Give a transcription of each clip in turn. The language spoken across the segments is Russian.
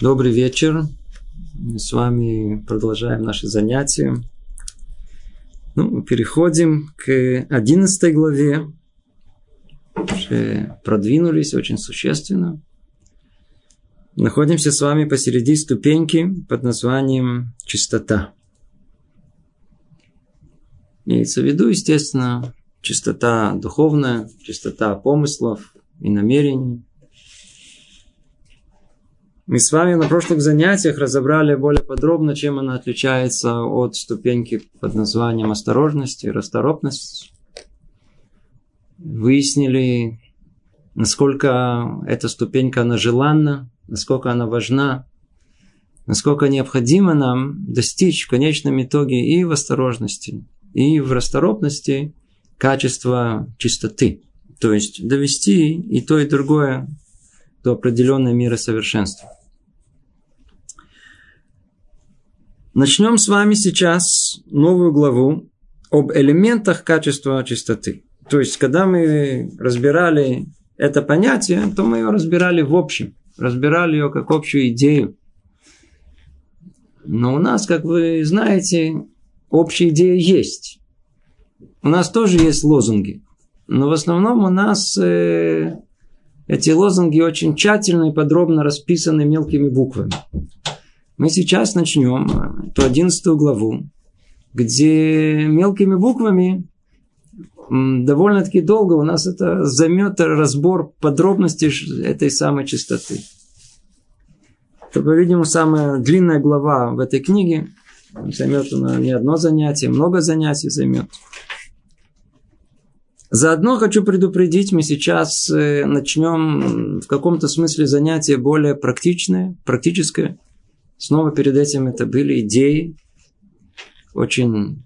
Добрый вечер. Мы с вами продолжаем наши занятия. Ну, переходим к 11 главе. Уже продвинулись очень существенно. Находимся с вами посреди ступеньки под названием чистота. Имеется в виду, естественно, чистота духовная, чистота помыслов и намерений. Мы с вами на прошлых занятиях разобрали более подробно, чем она отличается от ступеньки под названием осторожность и расторопность. Выяснили, насколько эта ступенька она желанна, насколько она важна, насколько необходимо нам достичь в конечном итоге и в осторожности, и в расторопности качества чистоты. То есть довести и то, и другое до определенной меры совершенства. Начнем с вами сейчас новую главу об элементах качества чистоты. То есть, когда мы разбирали это понятие, то мы ее разбирали в общем. Разбирали ее как общую идею. Но у нас, как вы знаете, общая идея есть. У нас тоже есть лозунги. Но в основном у нас э, эти лозунги очень тщательно и подробно расписаны мелкими буквами. Мы сейчас начнем ту одиннадцатую главу, где мелкими буквами довольно-таки долго у нас это займет разбор подробностей этой самой чистоты. Это, по-видимому, самая длинная глава в этой книге. Займет она не одно занятие, много занятий займет. Заодно хочу предупредить, мы сейчас э, начнем в каком-то смысле занятие более практичное, практическое – Снова перед этим это были идеи, очень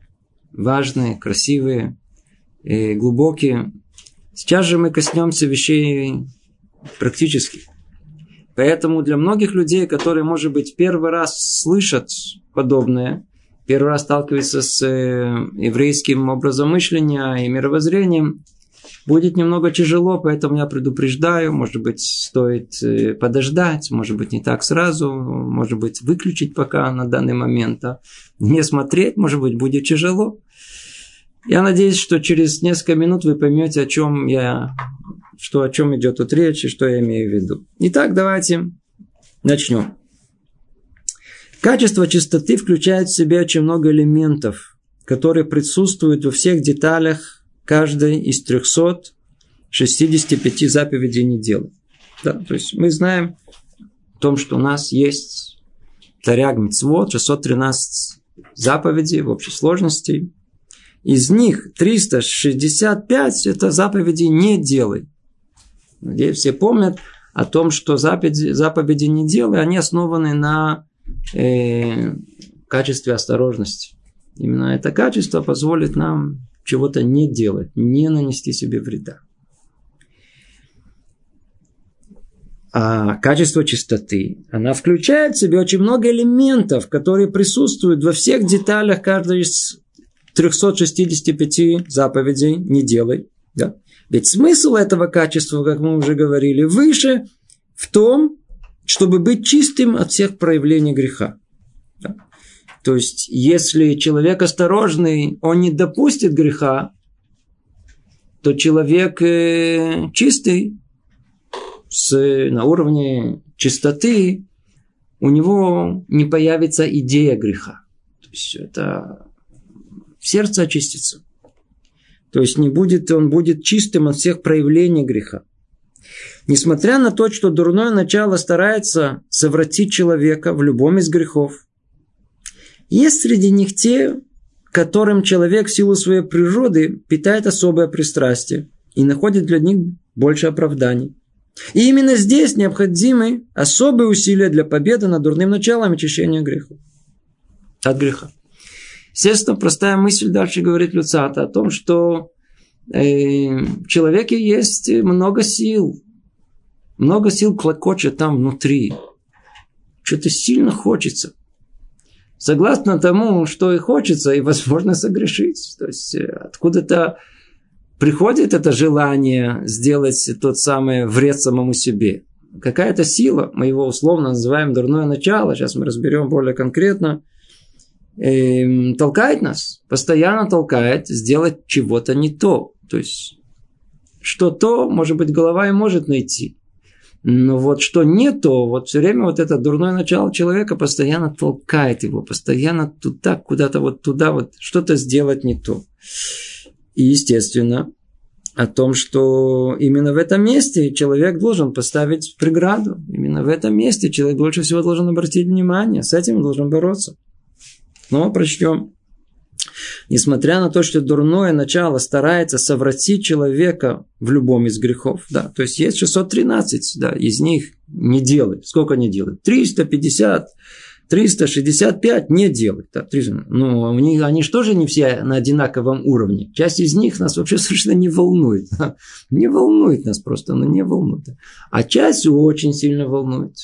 важные, красивые, и глубокие. Сейчас же мы коснемся вещей практических. Поэтому для многих людей, которые, может быть, первый раз слышат подобное, первый раз сталкиваются с э, еврейским образом мышления и мировоззрением, Будет немного тяжело, поэтому я предупреждаю. Может быть, стоит э, подождать, может быть, не так сразу, может быть, выключить пока на данный момент. А не смотреть, может быть, будет тяжело. Я надеюсь, что через несколько минут вы поймете, о чем я, что о чем идет тут речь и что я имею в виду. Итак, давайте начнем. Качество чистоты включает в себя очень много элементов, которые присутствуют во всех деталях каждой из 365 заповедей не делай. Да, то есть мы знаем о том, что у нас есть Таряг Мицвод, 613 заповедей в общей сложности. Из них 365 это заповеди не делай. Надеюсь, все помнят о том, что заповеди, заповеди не делай, они основаны на э, качестве осторожности. Именно это качество позволит нам чего-то не делать, не нанести себе вреда. А качество чистоты, она включает в себя очень много элементов, которые присутствуют во всех деталях каждой из 365 заповедей «не делай». Да? Ведь смысл этого качества, как мы уже говорили, выше в том, чтобы быть чистым от всех проявлений греха. Да? То есть, если человек осторожный, он не допустит греха, то человек э, чистый, с, на уровне чистоты, у него не появится идея греха. То есть, это сердце очистится. То есть, не будет, он будет чистым от всех проявлений греха. Несмотря на то, что дурное начало старается совратить человека в любом из грехов, есть среди них те, которым человек в силу своей природы питает особое пристрастие и находит для них больше оправданий. И именно здесь необходимы особые усилия для победы над дурным началом очищения греха. От греха. Естественно, простая мысль дальше говорит Люцата о том, что э, в человеке есть много сил. Много сил клокочет там внутри. Что-то сильно хочется согласно тому, что и хочется, и возможно согрешить. То есть э, откуда-то приходит это желание сделать тот самый вред самому себе. какая-то сила, мы его условно называем дурное начало, сейчас мы разберем более конкретно, э, толкает нас, постоянно толкает сделать чего-то не то. То есть, что то, может быть, голова и может найти. Но вот что не то, вот все время вот это дурное начало человека постоянно толкает его, постоянно туда, куда-то вот туда, вот что-то сделать не то. И, естественно, о том, что именно в этом месте человек должен поставить преграду. Именно в этом месте человек больше всего должен обратить внимание. С этим должен бороться. Но прочтем. Несмотря на то, что дурное начало старается совратить человека в любом из грехов, да, то есть есть 613, да, из них не делает. Сколько не делает? 350, 365 не делают. Да, 300. Ну, у них, они же тоже не все на одинаковом уровне. Часть из них нас вообще совершенно не волнует. Не волнует нас просто, но не волнует. А часть очень сильно волнует.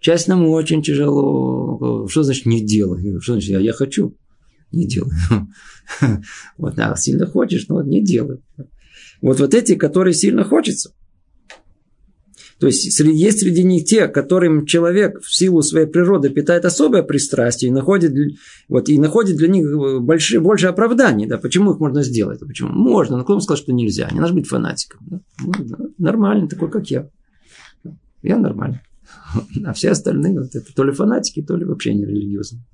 Часть нам очень тяжело. Что значит не делай? Что значит я, я хочу? Не делай. Вот, а сильно хочешь, но не делай. Вот, вот эти, которые сильно хочется. То есть есть среди них те, которым человек в силу своей природы питает особое пристрастие и находит, вот, и находит для них больше, больше оправданий. Да? Почему их можно сделать? Почему? Можно, но кто сказал, что нельзя? Не надо быть фанатиком. Да? Ну, нормальный, такой, как я. Я нормальный. А все остальные вот это то ли фанатики, то ли вообще не религиозные.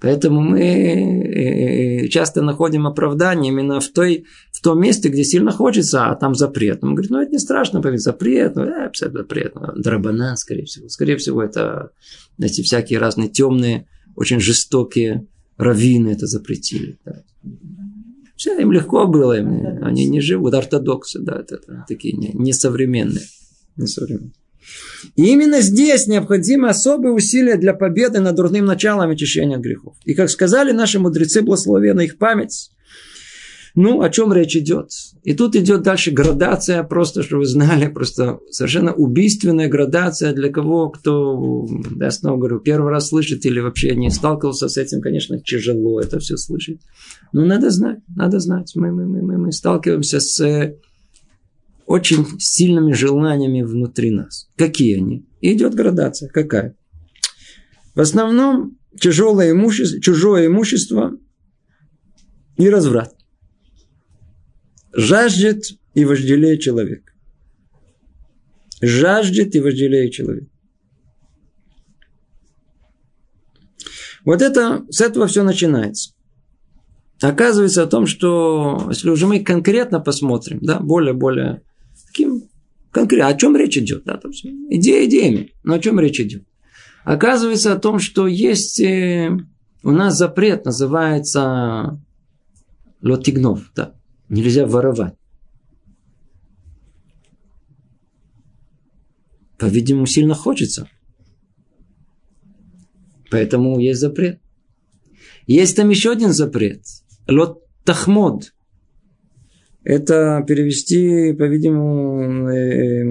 Поэтому мы э, э, часто находим оправдание именно в, той, в том месте, где сильно хочется, а там запрет. Он говорит, ну это не страшно, запрет, ну э, запрет, ну, драбанан, скорее всего. Скорее всего, это эти всякие разные темные, очень жестокие раввины это запретили. Да. Все, им легко было, им, они не живут, ортодоксы, да, это, это такие несовременные. несовременные. И именно здесь необходимы особые усилия для победы над дурным началом очищения от грехов. И как сказали наши мудрецы, благословенна их память, ну, о чем речь идет? И тут идет дальше градация, просто, чтобы вы знали, просто совершенно убийственная градация для кого, кто, я снова говорю, первый раз слышит или вообще не сталкивался с этим, конечно, тяжело это все слышать. Но надо знать, надо знать. Мы, мы, мы, мы, мы сталкиваемся с очень сильными желаниями внутри нас. Какие они? Идет градация. Какая? В основном тяжелое имущество, чужое имущество и разврат. Жаждет и вожделеет человек. Жаждет и вожделеет человек. Вот это, с этого все начинается. Оказывается о том, что если уже мы конкретно посмотрим, да, более-более Таким конкретно. О чем речь идет? Да, там идея идеями. Но о чем речь идет? Оказывается о том, что есть э, у нас запрет, называется лотигнов. Да. Нельзя воровать. По-видимому, сильно хочется. Поэтому есть запрет. Есть там еще один запрет. Лот тахмод это перевести, по-видимому, э,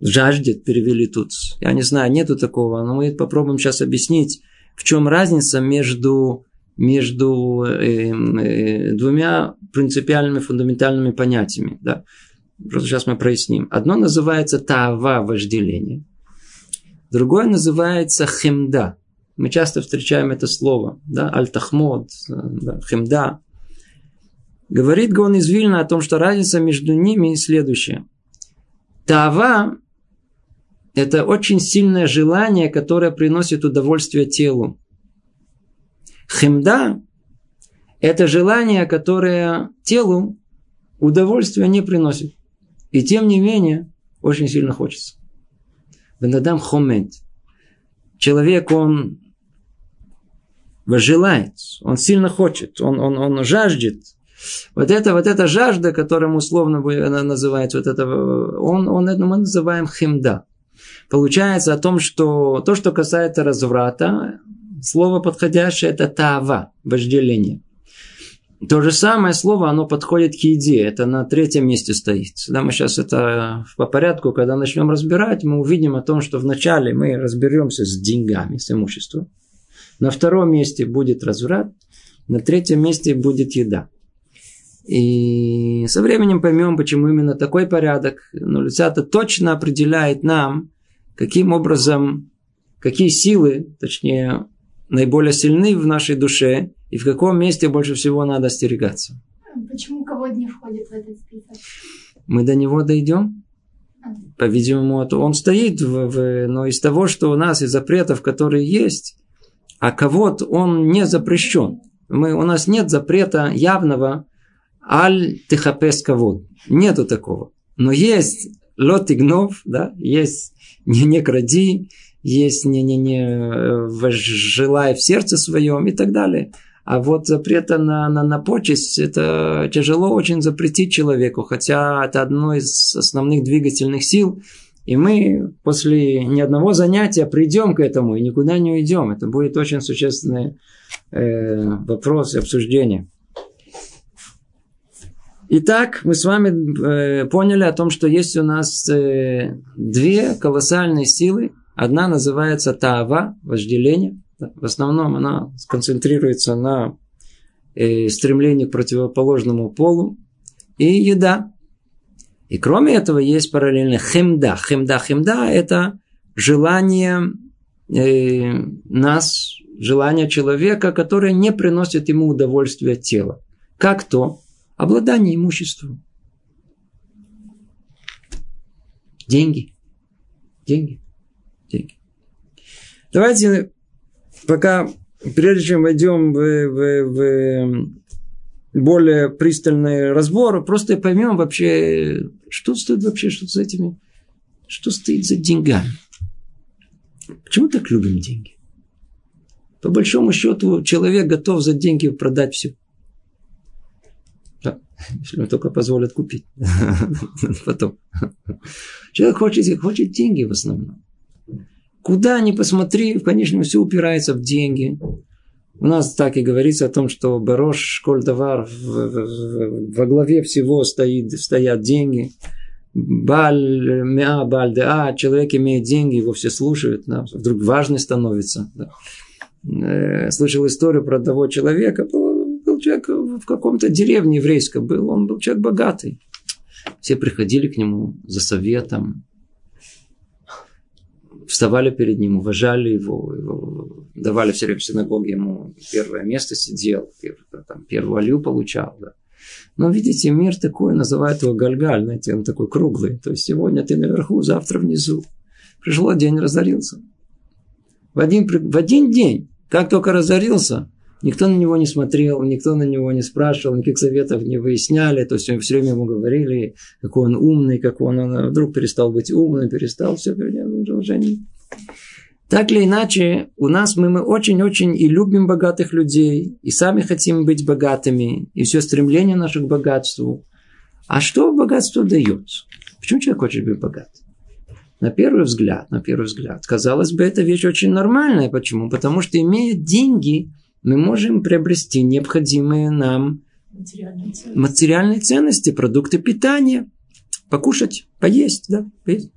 жаждет, перевели тут. Я не знаю, нету такого, но мы попробуем сейчас объяснить, в чем разница между, между э, э, двумя принципиальными, фундаментальными понятиями. Да? Просто сейчас мы проясним. Одно называется тава вожделение, другое называется хемда. Мы часто встречаем это слово, да, аль-тахмод, да, хемда. Говорит Гон из Вильна о том, что разница между ними следующая. Тава – это очень сильное желание, которое приносит удовольствие телу. Хемда – это желание, которое телу удовольствия не приносит. И тем не менее, очень сильно хочется. Бенадам хомет. Человек, он желает, он сильно хочет, он, он, он жаждет вот это, вот эта жажда, которым условно она называется, вот это, он, он, мы называем химда. Получается о том, что то, что касается разврата, слово подходящее это тава, вожделение. То же самое слово, оно подходит к еде. Это на третьем месте стоит. Да, мы сейчас это по порядку, когда начнем разбирать, мы увидим о том, что вначале мы разберемся с деньгами, с имуществом. На втором месте будет разврат. На третьем месте будет еда. И со временем поймем, почему именно такой порядок. Но Люцята точно определяет нам, каким образом, какие силы, точнее, наиболее сильны в нашей душе и в каком месте больше всего надо остерегаться. Почему кого не входит в этот список? Мы до него дойдем. По-видимому, он стоит, в, в, но из того, что у нас, из запретов, которые есть, а кого-то он не запрещен. Мы, у нас нет запрета явного аль тихапес кавод. Нету такого. Но есть лот гнов, да, есть не, не кради, есть не, не, не э, желай в сердце своем и так далее. А вот запрета на, на, на почесть, это тяжело очень запретить человеку, хотя это одно из основных двигательных сил. И мы после ни одного занятия придем к этому и никуда не уйдем. Это будет очень существенный э, вопрос и обсуждение. Итак, мы с вами э, поняли о том, что есть у нас э, две колоссальные силы. Одна называется Таава, вожделение. В основном она сконцентрируется на э, стремлении к противоположному полу и еда. И кроме этого есть параллельно хемда. Хемда, хемда – это желание э, нас, желание человека, которое не приносит ему удовольствия тела. Как то? Обладание имуществом. Деньги. Деньги. Деньги. Давайте пока, прежде чем войдем в, в, в более пристальный разбор, просто поймем вообще, что стоит вообще, что с этими, что стоит за деньгами. Почему так любим деньги? По большому счету, человек готов за деньги продать все. Если ему только позволят купить. Потом. Человек хочет, хочет деньги в основном. Куда ни посмотри, в конечном все упирается в деньги. У нас так и говорится о том, что Барош Школь Давар во главе всего стоит, стоят деньги. Баль, мя, баль, да, человек имеет деньги, его все слушают, да, вдруг важный становится. Да. Э, слышал историю про одного человека, человек в каком-то деревне еврейской, был, он был человек богатый. Все приходили к нему за советом, вставали перед ним, уважали его, его давали все время в синагоге ему первое место сидел, первый, там, первую алью получал. Да. Но видите, мир такой, называют его гальгаль, знаете, он такой круглый. То есть сегодня ты наверху, завтра внизу. Пришло день, разорился. В один, в один день, как только разорился, Никто на него не смотрел, никто на него не спрашивал, никаких советов не выясняли. То есть все время ему говорили, какой он умный, как он, он вдруг перестал быть умным, перестал все, уже не... Так или иначе, у нас мы, мы очень-очень и любим богатых людей, и сами хотим быть богатыми, и все стремление наше к богатству. А что богатство дает? Почему человек хочет быть богат? На первый взгляд, на первый взгляд, казалось бы, это вещь очень нормальная. Почему? Потому что имея деньги, мы можем приобрести необходимые нам материальные ценности, материальные ценности продукты питания, покушать, поесть, да, поесть.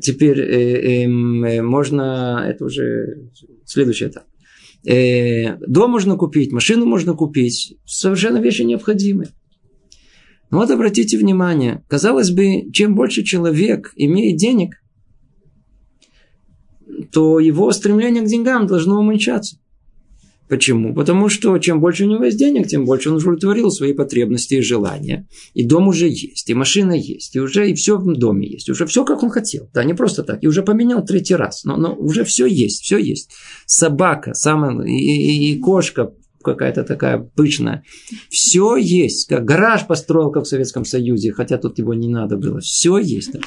Теперь э, эм, э, можно, это уже следующий этап. Э, дом можно купить, машину можно купить, совершенно вещи необходимые. Но вот обратите внимание, казалось бы, чем больше человек имеет денег, то его стремление к деньгам должно уменьшаться. Почему? Потому что чем больше у него есть денег, тем больше он удовлетворил свои потребности и желания. И дом уже есть, и машина есть, и уже и все в доме есть. Уже все, как он хотел. Да, не просто так. И уже поменял третий раз. Но, но уже все есть, все есть. Собака, самая, и, и, и кошка какая-то такая пышная. Все есть. Как гараж построил, как в Советском Союзе, хотя тут его не надо было. Все есть. Да.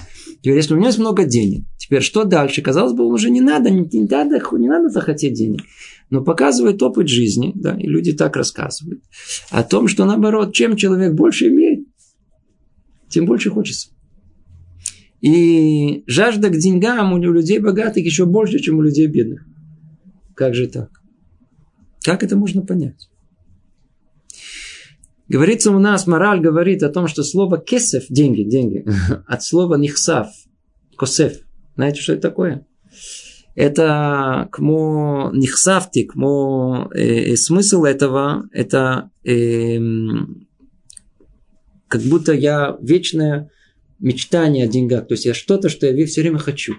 Теперь, если у него есть много денег, теперь что дальше? Казалось бы, уже не надо, не, не надо, не надо захотеть денег но показывает опыт жизни, да, и люди так рассказывают, о том, что наоборот, чем человек больше имеет, тем больше хочется. И жажда к деньгам у людей богатых еще больше, чем у людей бедных. Как же так? Как это можно понять? Говорится у нас, мораль говорит о том, что слово кесев, деньги, деньги, от слова нихсав, косев. Знаете, что это такое? Это кмо нихсавти, кмо э, э, смысл этого, это э, как будто я вечное мечтание о деньгах. То есть я что-то, что я все время хочу.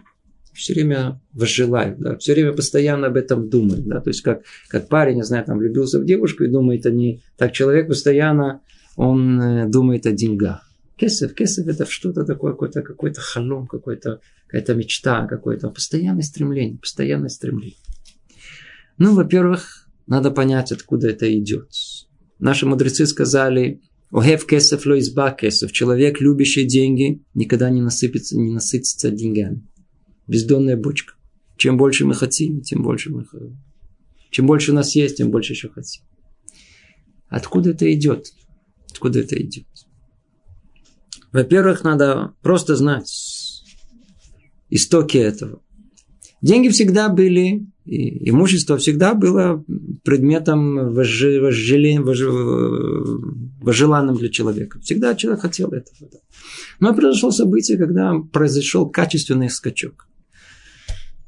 Все время возжелаю, да, все время постоянно об этом думаю, да, то есть как, как парень, не знаю, там влюбился в девушку и думает о ней, так человек постоянно, он э, думает о деньгах. Кесов, кесов это что-то такое, какой-то какой халом, какой-то, какая-то мечта, какое-то постоянное стремление, постоянное стремление. Ну, во-первых, надо понять, откуда это идет. Наши мудрецы сказали, Огев кесов ло кесов. Человек, любящий деньги, никогда не насыпется, не насытится деньгами. Бездонная бочка. Чем больше мы хотим, тем больше мы Чем больше у нас есть, тем больше еще хотим. Откуда это идет? Откуда это идет? Во-первых, надо просто знать истоки этого. Деньги всегда были, и имущество всегда было предметом вожеланным для человека. Всегда человек хотел этого. Но произошло событие, когда произошел качественный скачок.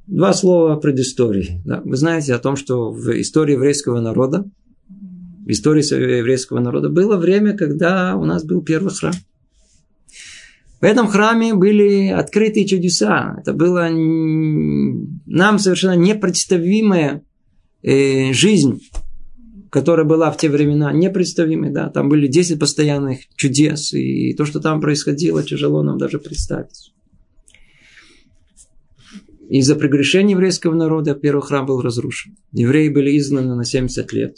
Два слова предыстории. Да? Вы знаете о том, что в истории еврейского народа, в истории еврейского народа было время, когда у нас был первый храм – в этом храме были открытые чудеса. Это была нам совершенно непредставимая э, жизнь, которая была в те времена, непредставимая. Да? Там были 10 постоянных чудес, и то, что там происходило, тяжело нам даже представить. Из-за прегрешения еврейского народа первый храм был разрушен. Евреи были изгнаны на 70 лет.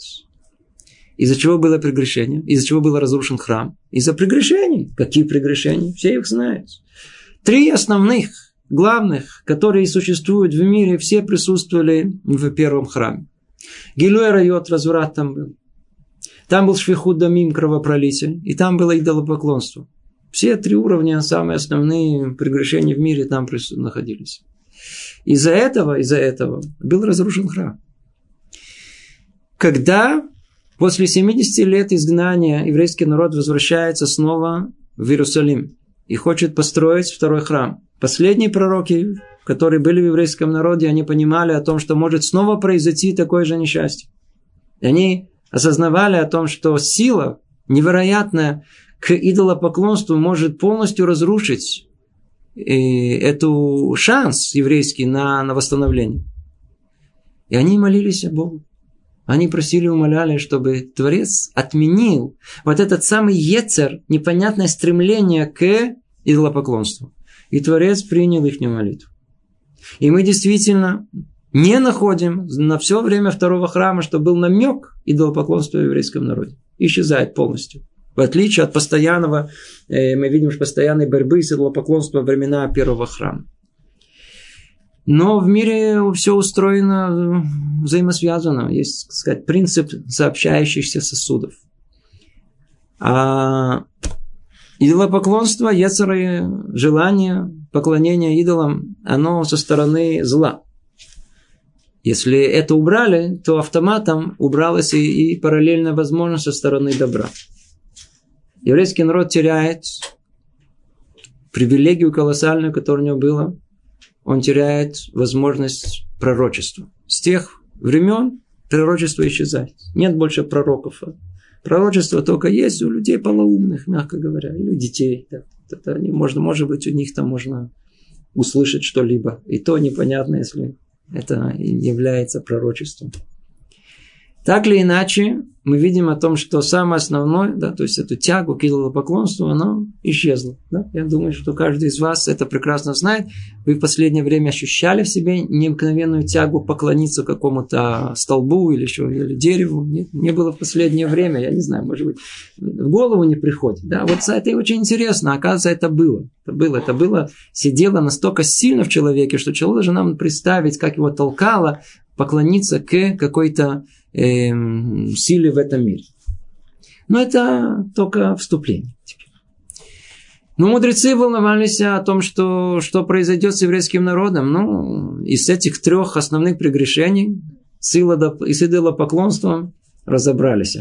Из-за чего было прегрешение? Из-за чего был разрушен храм? Из-за прегрешений. Какие прегрешения? Все их знают. Три основных, главных, которые существуют в мире, все присутствовали в первом храме. Гилуэ райот, разврат там был. Там был швихуд дамим, кровопролитие. И там было идолопоклонство. Все три уровня, самые основные прегрешения в мире там находились. Из-за этого, из-за этого был разрушен храм. Когда После 70 лет изгнания еврейский народ возвращается снова в Иерусалим и хочет построить второй храм. Последние пророки, которые были в еврейском народе, они понимали о том, что может снова произойти такое же несчастье. И они осознавали о том, что сила невероятная к идолопоклонству может полностью разрушить э, эту шанс еврейский на, на восстановление. И они молились о Богу. Они просили, умоляли, чтобы Творец отменил вот этот самый ецер, непонятное стремление к идолопоклонству. И Творец принял их молитву. И мы действительно не находим на все время второго храма, что был намек идолопоклонства в еврейском народе. Исчезает полностью. В отличие от постоянного, э, мы видим постоянной борьбы с идолопоклонством времена первого храма. Но в мире все устроено э, взаимосвязано. Есть, так сказать, принцип сообщающихся сосудов. А идолопоклонство, яцеры, желание, поклонение идолам, оно со стороны зла. Если это убрали, то автоматом убралась и, и параллельно возможность со стороны добра. Еврейский народ теряет привилегию колоссальную, которая у него была – он теряет возможность пророчества. С тех времен пророчество исчезает. Нет больше пророков. Пророчество только есть у людей полоумных, мягко говоря, или у детей. Это они, можно, может быть, у них там можно услышать что-либо. И то непонятно, если это является пророчеством. Так или иначе, мы видим о том, что самое основное, да, то есть эту тягу к идолопоклонству, она исчезла. Да? Я думаю, что каждый из вас это прекрасно знает. Вы в последнее время ощущали в себе необыкновенную тягу поклониться какому-то столбу или еще, или дереву. Нет, не было в последнее время, я не знаю, может быть, в голову не приходит. Да? Вот это очень интересно, оказывается, это было. Это было, это было, сидело настолько сильно в человеке, что человек даже нам представить, как его толкало поклониться к какой-то э, силе в этом мире. Но это только вступление. Но мудрецы волновались о том, что, что произойдет с еврейским народом. Ну, из этих трех основных прегрешений с идолопоклонством разобрались.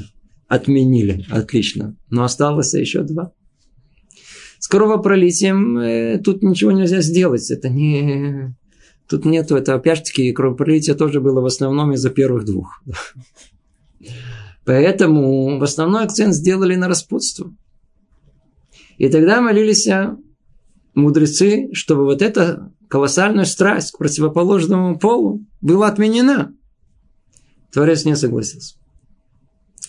Отменили. Отлично. Но осталось еще два. С кровопролитием э, тут ничего нельзя сделать. Это не, Тут нету, это опять-таки кровопролитие тоже было в основном из-за первых двух. Поэтому в основной акцент сделали на распутство. И тогда молились мудрецы, чтобы вот эта колоссальная страсть к противоположному полу была отменена. Творец не согласился.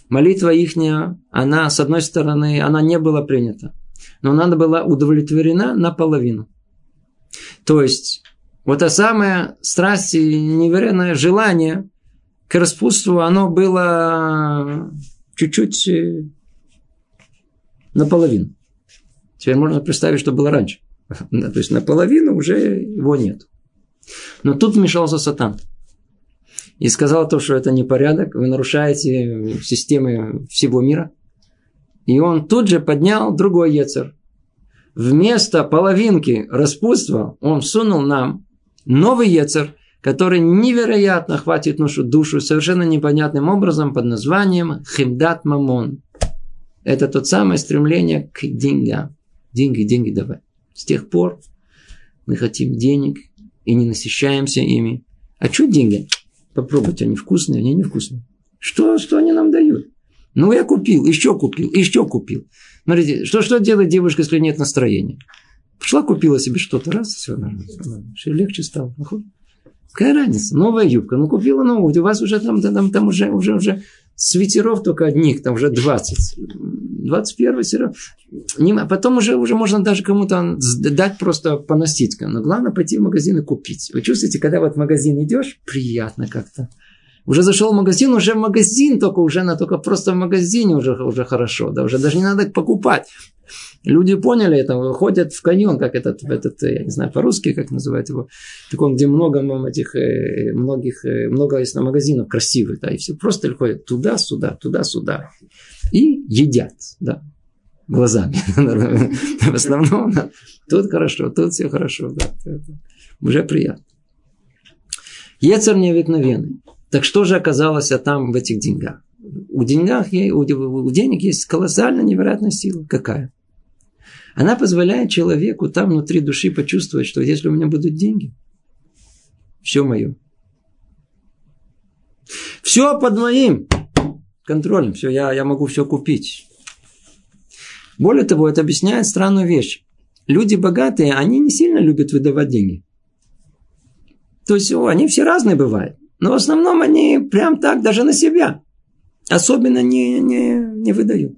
Молитва ихняя, она, с одной стороны, она не была принята, но она была удовлетворена наполовину. То есть, вот это самое страсть и невероятное желание к распутству, оно было чуть-чуть э, наполовину. Теперь можно представить, что было раньше. То есть наполовину уже его нет. Но тут вмешался сатан. И сказал то, что это непорядок, вы нарушаете системы всего мира. И он тут же поднял другой яцер. Вместо половинки распутства он всунул нам новый яцер, который невероятно хватит нашу душу совершенно непонятным образом под названием Химдат Мамон. Это тот самое стремление к деньгам. Деньги, деньги давай. С тех пор мы хотим денег и не насыщаемся ими. А что деньги? Попробуйте, они вкусные, они невкусные. Что, что они нам дают? Ну, я купил, еще купил, еще купил. Смотрите, что, что делает девушка, если нет настроения? Пошла, купила себе что-то, раз, все, все легче стало. Какая разница? Новая юбка. Ну, купила новую. У вас уже там, там, там уже, уже, уже свитеров только одних, там уже 20. 21 все равно. Потом уже, уже можно даже кому-то дать просто поносить. Но главное пойти в магазин и купить. Вы чувствуете, когда вот в магазин идешь, приятно как-то. Уже зашел в магазин, уже магазин, только уже на только просто в магазине уже, уже хорошо. Да, уже даже не надо покупать. Люди поняли это, ходят в каньон, как этот, этот я не знаю по-русски, как называют его, таком, где много этих, э, многих, э, много есть магазинов красивых, да, и все просто ходят туда-сюда, туда-сюда, и едят, да, глазами. В основном, тут хорошо, тут все хорошо, да, уже приятно. Ецер необыкновенный. Так что же оказалось там в этих деньгах? У, деньгах, у денег есть колоссальная невероятная сила. Какая? Она позволяет человеку там внутри души почувствовать, что если у меня будут деньги, все мое. Все под моим контролем. Все, я, я могу все купить. Более того, это объясняет странную вещь. Люди богатые, они не сильно любят выдавать деньги. То есть, они все разные бывают. Но в основном они прям так даже на себя особенно не, не, не выдают.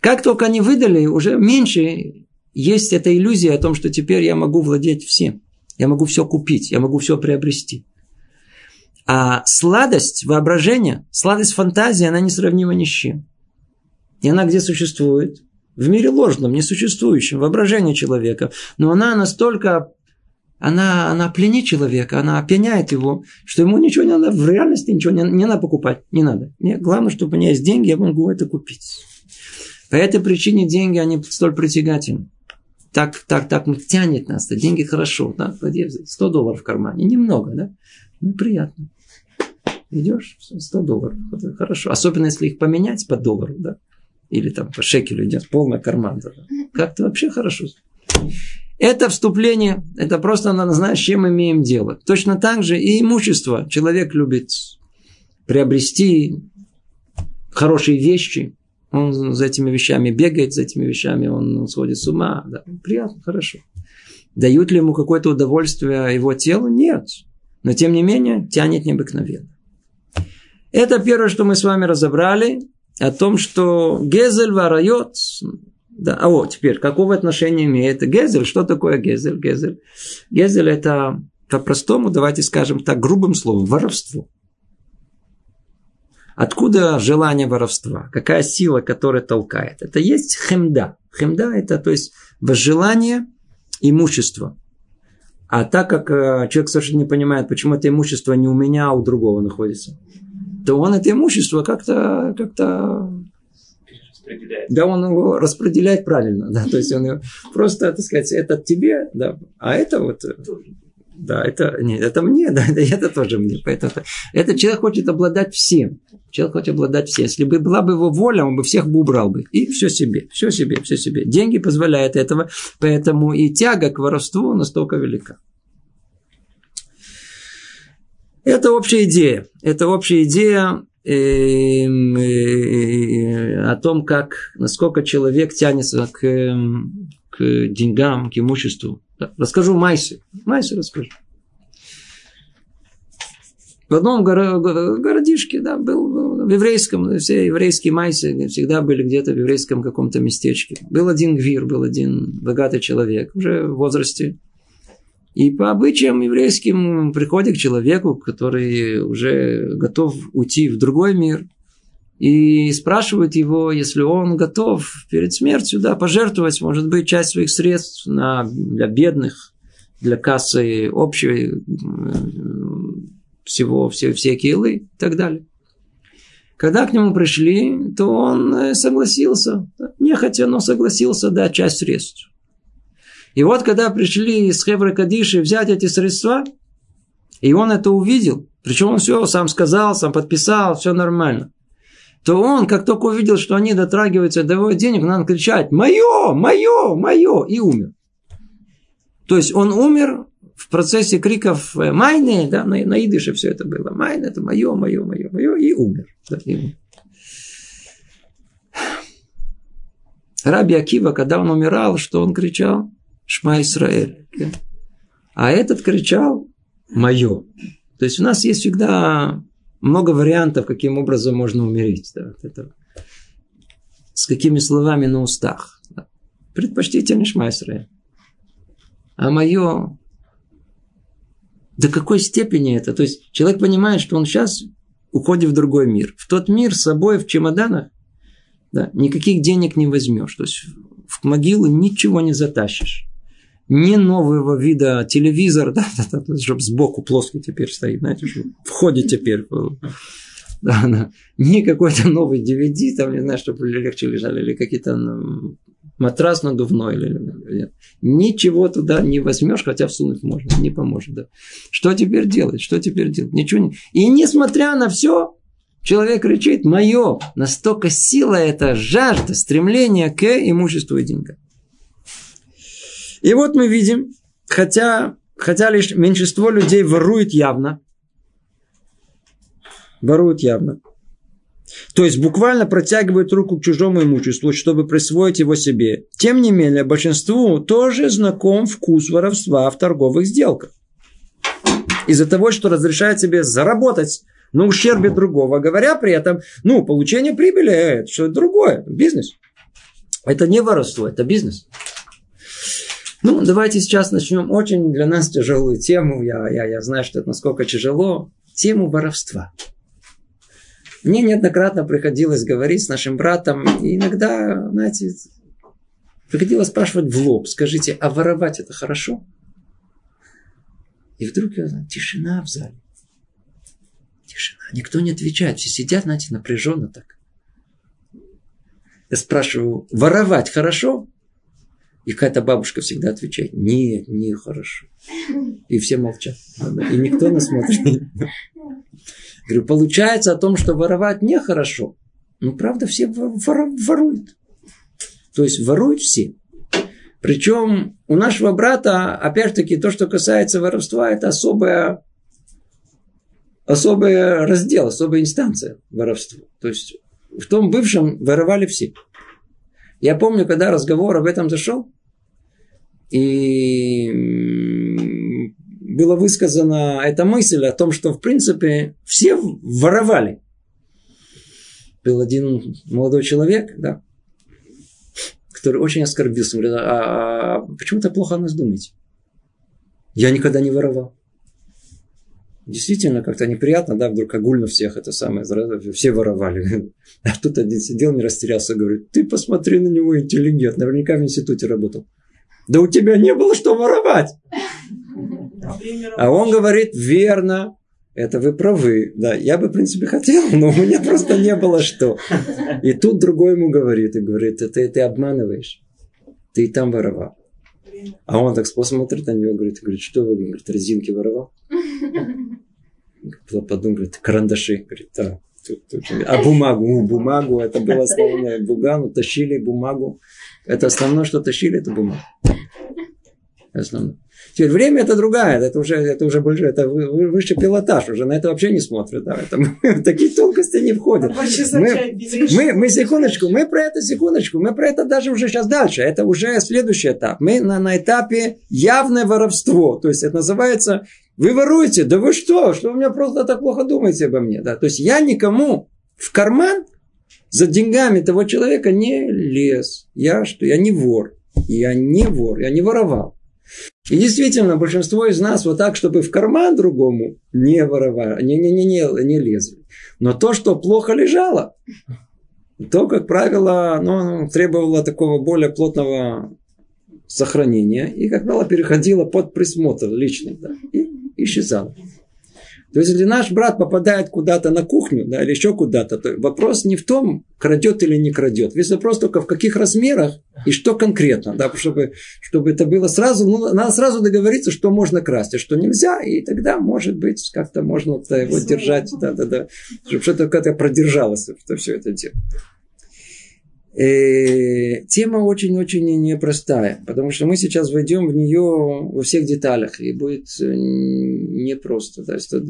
Как только они выдали, уже меньше есть эта иллюзия о том, что теперь я могу владеть всем. Я могу все купить, я могу все приобрести. А сладость воображения, сладость фантазии, она несравнима ни с чем. И она где существует? В мире ложном, несуществующем, воображении человека. Но она настолько она, она пленит человека, она опьяняет его, что ему ничего не надо, в реальности ничего не, не надо покупать, не надо. Мне главное, чтобы у меня есть деньги, я могу это купить. По этой причине деньги, они столь притягательны. Так, так, так тянет нас. -то. Деньги хорошо. Да? 100 долларов в кармане. Немного, да? Ну, приятно. Идешь, 100 долларов. Хорошо. Особенно, если их поменять по доллару, да? Или там по шекелю идет, полная карман. Да? Как-то вообще хорошо. Это вступление, это просто надо знать, с чем имеем дело. Точно так же и имущество. Человек любит приобрести хорошие вещи, он за этими вещами бегает, за этими вещами он сходит с ума. Да, приятно, хорошо. Дают ли ему какое-то удовольствие его телу? Нет. Но тем не менее тянет необыкновенно. Это первое, что мы с вами разобрали о том, что Гезель варает. Да, а вот теперь, какого отношения имеет Гезель? Что такое Гезель? Гезель, Гезель это по-простому, давайте скажем так, грубым словом, воровство. Откуда желание воровства? Какая сила, которая толкает? Это есть хемда. Хемда – это то есть желание имущества. А так как э, человек совершенно не понимает, почему это имущество не у меня, а у другого находится, то он это имущество как-то как да, он его распределяет правильно, да, то есть он его просто, так сказать, это тебе, да, а это вот да, это, нет, это мне, да, это, это тоже мне. Поэтому это, этот человек хочет обладать всем. Человек хочет обладать всем. Если бы была бы его воля, он бы всех бы убрал бы. И все себе, все себе, все себе. Деньги позволяют этого, поэтому и тяга к воровству настолько велика. Это общая идея. Это общая идея эм, э, о том, как, насколько человек тянется к, эм, к деньгам, к имуществу. Расскажу Майсе. Майсе расскажу. В одном городишке, да, был в еврейском, все еврейские майсы всегда были где-то в еврейском каком-то местечке. Был один гвир, был один богатый человек, уже в возрасте. И по обычаям еврейским приходит к человеку, который уже готов уйти в другой мир, и спрашивают его, если он готов перед смертью да, пожертвовать, может быть, часть своих средств на, для бедных, для кассы общей, всего, все, все килы и так далее. Когда к нему пришли, то он э, согласился, нехотя, но согласился дать часть средств. И вот, когда пришли из Хевра Кадиши взять эти средства, и он это увидел, причем он все сам сказал, сам подписал, все нормально, то он, как только увидел, что они дотрагиваются до его денег, надо кричать «Мое! Мое! Мое!» и умер. То есть он умер в процессе криков э, «Майны», да, на, на идыше все это было. «Майны» – это мое, мое, мое, мое, и умер. Да, и умер. Раби Акива, когда он умирал, что он кричал? Шма Исраэль. А этот кричал «Мое». То есть у нас есть всегда много вариантов, каким образом можно умереть. Да, это, с какими словами на устах. Да. Предпочтительный Шма Исраэль. А мое до какой степени это? То есть человек понимает, что он сейчас уходит в другой мир. В тот мир с собой в чемоданах да, никаких денег не возьмешь. То есть в могилу ничего не затащишь. Ни нового вида телевизор, да, да, да, чтобы сбоку плоский теперь стоит, знаете, входит теперь. Да, да. Ни какой-то новый DVD, там, не знаю, чтобы легче лежали, или какие-то матрас надувной или нет. Ничего туда не возьмешь, хотя всунуть можно, не поможет. Да. Что теперь делать? Что теперь делать? Ничего не... И несмотря на все, человек кричит, мое, настолько сила это, жажда, стремление к имуществу и деньгам. И вот мы видим, хотя, хотя лишь меньшинство людей ворует явно, воруют явно, то есть буквально протягивают руку к чужому имуществу, чтобы присвоить его себе. Тем не менее, большинству тоже знаком вкус воровства в торговых сделках. Из-за того, что разрешает себе заработать на ущербе другого, говоря при этом, ну, получение прибыли, это что другое, бизнес. Это не воровство, это бизнес. Ну, давайте сейчас начнем очень для нас тяжелую тему. Я, я, я знаю, что это насколько тяжело. Тему воровства. Мне неоднократно приходилось говорить с нашим братом, и иногда, знаете, приходилось спрашивать в лоб, скажите, а воровать это хорошо? И вдруг тишина в зале. Тишина. Никто не отвечает. Все сидят, знаете, напряженно так. Я спрашиваю, воровать хорошо? И какая-то бабушка всегда отвечает, нет, не хорошо. И все молчат. И никто не смотрит. Говорю, получается о том, что воровать нехорошо. Ну, правда, все воруют. То есть воруют все. Причем у нашего брата, опять-таки, то, что касается воровства, это особая, особый раздел, особая инстанция воровства. То есть в том бывшем воровали все. Я помню, когда разговор об этом зашел, и была высказана эта мысль о том, что, в принципе, все воровали. Был один молодой человек, да, который очень оскорбился. Говорит, а, а почему так плохо о нас думаете? Я никогда не воровал. Действительно, как-то неприятно, да, вдруг огульно всех это самое, все воровали. А тут один сидел, не растерялся, говорит, ты посмотри на него, интеллигент, наверняка в институте работал. Да у тебя не было что воровать. А он говорит, верно, это вы правы. Да, я бы, в принципе, хотел, но у меня просто не было что. И тут другой ему говорит, и говорит, ты, ты обманываешь. Ты и там воровал. А он так посмотрит на него, говорит, говорит, что вы, говорит, резинки воровал? Подумал, говорит, карандаши. Говорит, да. Тут, тут. А бумагу? бумагу, это было основное. Бугану тащили бумагу. Это основное, что тащили, это бумагу. Основное. Теперь время это другая, это уже, это уже больше, это выше пилотаж, уже на это вообще не смотрят. Да, это, такие тонкости не входят. Мы, мы, мы, секундочку, мы про это, секундочку, мы про это даже уже сейчас дальше. Это уже следующий этап. Мы на, на этапе явное воровство. То есть это называется, вы воруете, да вы что, что вы меня просто так плохо думаете обо мне. Да? То есть я никому в карман за деньгами того человека не лез. Я что? Я не вор. Я не вор, я не воровал. И действительно, большинство из нас вот так, чтобы в карман другому не воровали, не, не, не, не, не лезли. Но то, что плохо лежало, то, как правило, ну, требовало такого более плотного сохранения и, как правило, переходило под присмотр личный да, и исчезало. То есть, если наш брат попадает куда-то на кухню, да, или еще куда-то, то вопрос не в том, крадет или не крадет. Весь вопрос только в каких размерах и что конкретно, да, чтобы, чтобы это было сразу, ну, надо сразу договориться, что можно красть, а что нельзя, и тогда, может быть, как-то можно его держать, да, да, да, чтобы что-то как-то продержалось, что все это дело. Э, тема очень-очень непростая, потому что мы сейчас войдем в нее во всех деталях, и будет э, непросто. Да, что,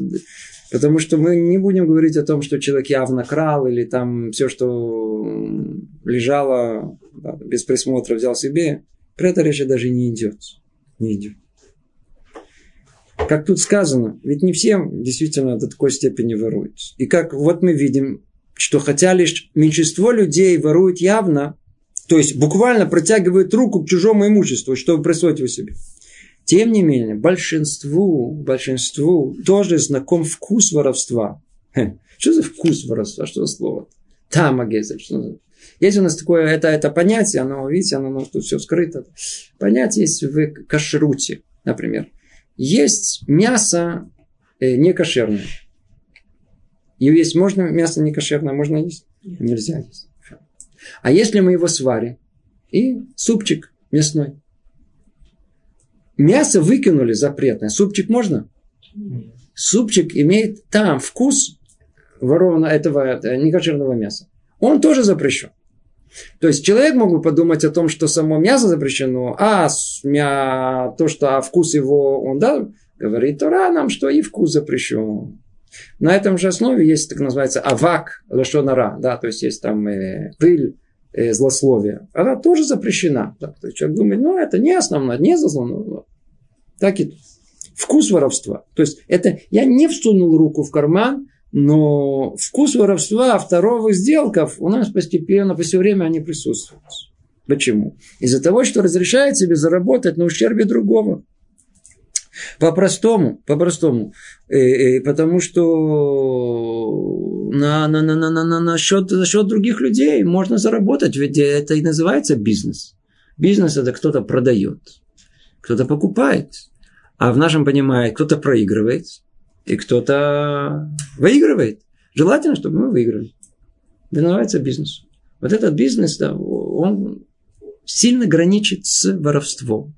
потому что мы не будем говорить о том, что человек явно крал, или там все, что лежало да, без присмотра, взял себе. Про это речь даже не идет. Не идет. Как тут сказано, ведь не всем действительно до такой степени воруют. И как вот мы видим, что хотя лишь меньшинство людей ворует явно, то есть буквально протягивают руку к чужому имуществу, чтобы присвоить его себе. Тем не менее, большинству, большинству тоже знаком вкус воровства. Что за вкус воровства? Что за слово? Что есть у нас такое, это, это понятие, оно, видите, оно, оно тут все скрыто. Понятие есть в кашруте, например. Есть мясо э, некошерное. И есть можно мясо не кошерное, можно есть? Нельзя есть. А если мы его сварим, и супчик мясной. Мясо выкинули запретное. Супчик можно? Супчик имеет там вкус ворованного этого э, некошерного мяса. Он тоже запрещен. То есть человек мог бы подумать о том, что само мясо запрещено, а мя, то, что а вкус его, он да, говорит Тора нам, что и вкус запрещен. На этом же основе есть так называется авак лошонара, да, то есть есть там э, пыль, э, злословие. Она тоже запрещена. Да, то есть человек думает, ну это не основное, не злословие. Так и вкус воровства. То есть это я не всунул руку в карман, но вкус воровства второго сделков у нас постепенно, по все время они присутствуют. Почему? Из-за того, что разрешает себе заработать на ущербе другого. По-простому, по-простому. Э, э, потому что на, на, на, на, на, на, на, счет, за счет других людей можно заработать, ведь это и называется бизнес. Бизнес это кто-то продает, кто-то покупает, а в нашем понимании кто-то проигрывает, и кто-то выигрывает. Желательно, чтобы мы выиграли. Это называется бизнес. Вот этот бизнес, да, он сильно граничит с воровством.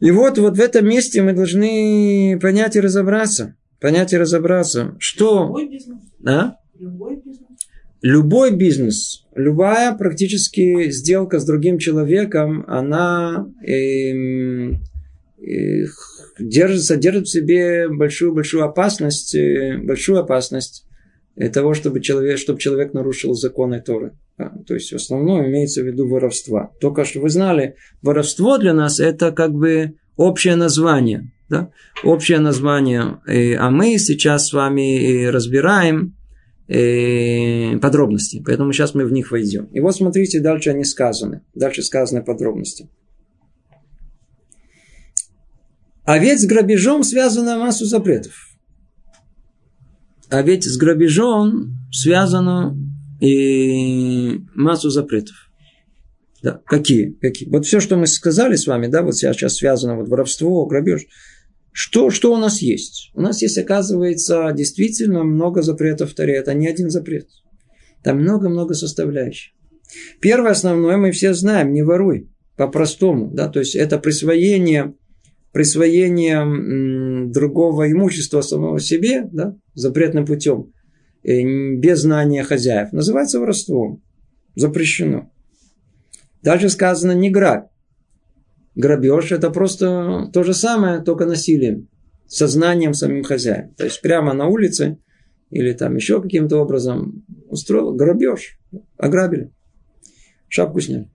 И вот, вот в этом месте мы должны понять и разобраться. Понять и разобраться, что... Любой бизнес. А? Любой бизнес. Любой бизнес, любая практически сделка с другим человеком, она э, э, держит, содержит в себе большую-большую опасность, э, большую опасность того, чтобы человек, чтобы человек нарушил законы Торы. Да, то есть в основном имеется в виду воровство. Только что вы знали, воровство для нас это как бы общее название. Да? Общее название. И, а мы сейчас с вами разбираем и подробности. Поэтому сейчас мы в них войдем. И вот смотрите, дальше они сказаны. Дальше сказаны подробности. А ведь с грабежом связана массу запретов. А ведь с грабежом связано и массу запретов. Да, какие? Какие? Вот все, что мы сказали с вами, да, вот сейчас связано вот воровство, грабеж. Что, что у нас есть? У нас есть, оказывается, действительно много запретов в Таре. Это не один запрет. Там много-много составляющих. Первое основное мы все знаем, не воруй. По-простому, да, то есть это присвоение, присвоение другого имущества самого себе, да, запретным путем. Э, без знания хозяев, называется воровством. Запрещено. Дальше сказано не грабь. грабеж это просто то же самое, только насилием. Сознанием самим хозяином. То есть прямо на улице или там еще каким-то образом устроил грабеж. Ограбили. Шапку сняли.